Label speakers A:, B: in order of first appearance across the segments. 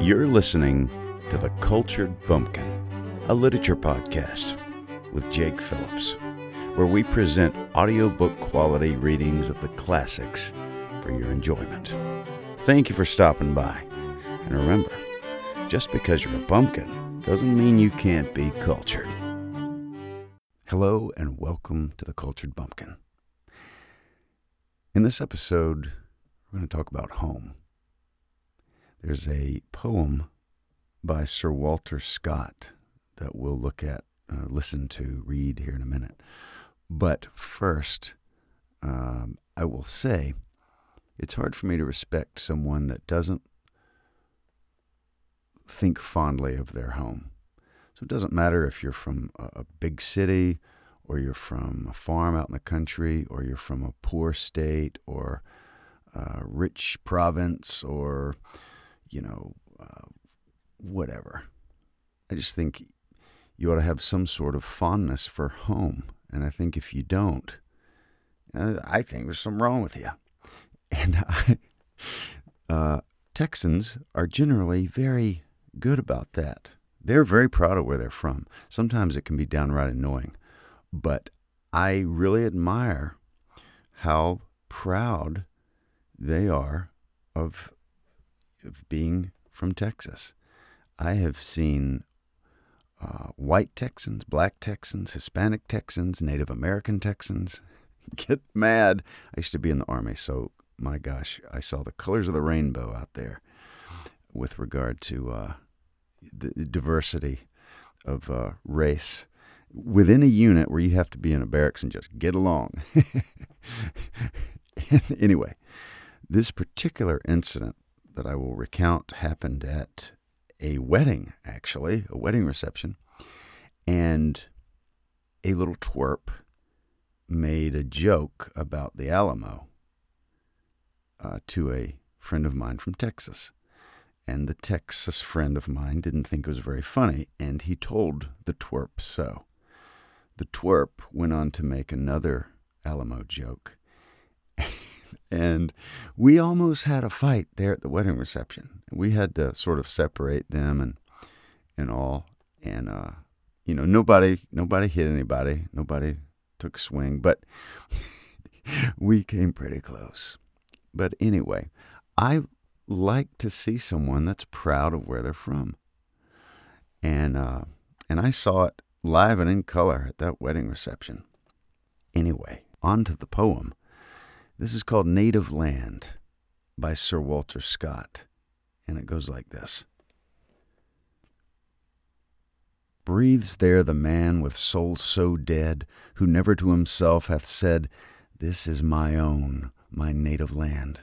A: You're listening to The Cultured Bumpkin, a literature podcast with Jake Phillips, where we present audiobook quality readings of the classics for your enjoyment. Thank you for stopping by. And remember, just because you're a bumpkin doesn't mean you can't be cultured. Hello, and welcome to The Cultured Bumpkin. In this episode, we're going to talk about home. There's a poem by Sir Walter Scott that we'll look at, uh, listen to, read here in a minute. But first, um, I will say it's hard for me to respect someone that doesn't think fondly of their home. So it doesn't matter if you're from a, a big city or you're from a farm out in the country or you're from a poor state or a rich province or, you know, uh, whatever. I just think you ought to have some sort of fondness for home. And I think if you don't, uh, I think there's something wrong with you. And I, uh, Texans are generally very good about that. They're very proud of where they're from. Sometimes it can be downright annoying, but I really admire how proud they are of, of being from Texas. I have seen uh, white Texans, black Texans, Hispanic Texans, Native American Texans get mad. I used to be in the Army, so my gosh, I saw the colors of the rainbow out there with regard to uh, the diversity of uh, race within a unit where you have to be in a barracks and just get along. anyway, this particular incident that I will recount happened at a wedding, actually, a wedding reception. And a little twerp made a joke about the Alamo uh, to a friend of mine from Texas. And the Texas friend of mine didn't think it was very funny, and he told the twerp so. The twerp went on to make another Alamo joke. and we almost had a fight there at the wedding reception. We had to sort of separate them and and all. And uh, you know, nobody nobody hit anybody. Nobody took swing, but we came pretty close. But anyway, I like to see someone that's proud of where they're from. And uh, and I saw it live and in color at that wedding reception. Anyway, on to the poem. This is called Native Land by Sir Walter Scott, and it goes like this Breathes there the man with soul so dead, who never to himself hath said, This is my own, my native land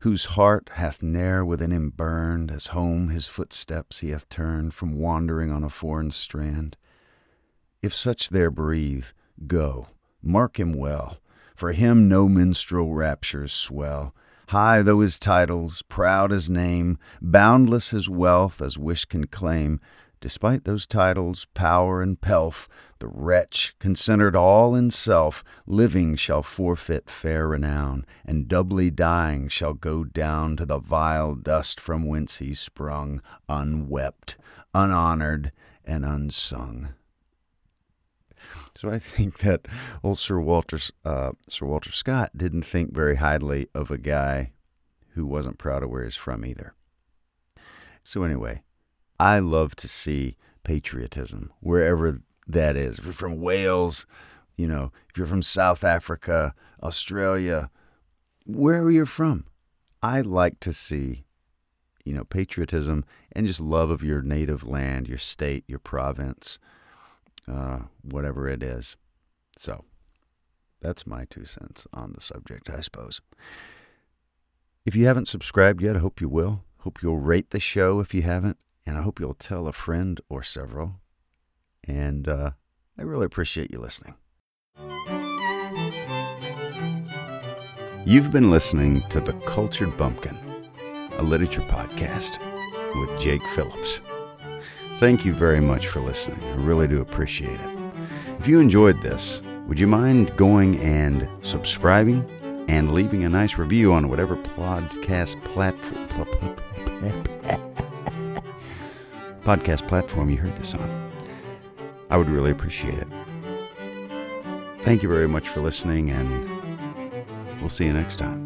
A: whose heart hath ne'er within him burned, as home his footsteps he hath turned from wandering on a foreign strand. If such there breathe, go, mark him well, for him no minstrel raptures swell. High though his titles, proud his name, boundless his wealth as wish can claim, Despite those titles, power, and pelf, the wretch, considered all in self, living shall forfeit fair renown, and doubly dying shall go down to the vile dust from whence he sprung, unwept, unhonored, and unsung. So I think that old Sir Walter, uh, Sir Walter Scott didn't think very highly of a guy who wasn't proud of where he's from either. So anyway, I love to see patriotism wherever that is. If you're from Wales, you know, if you're from South Africa, Australia, wherever you're from, I like to see, you know, patriotism and just love of your native land, your state, your province, uh, whatever it is. So that's my two cents on the subject, I suppose. If you haven't subscribed yet, I hope you will. Hope you'll rate the show if you haven't and I hope you'll tell a friend or several. And uh, I really appreciate you listening. You've been listening to The Cultured Bumpkin, a literature podcast with Jake Phillips. Thank you very much for listening. I really do appreciate it. If you enjoyed this, would you mind going and subscribing and leaving a nice review on whatever podcast platform? podcast platform you heard this on. I would really appreciate it. Thank you very much for listening, and we'll see you next time.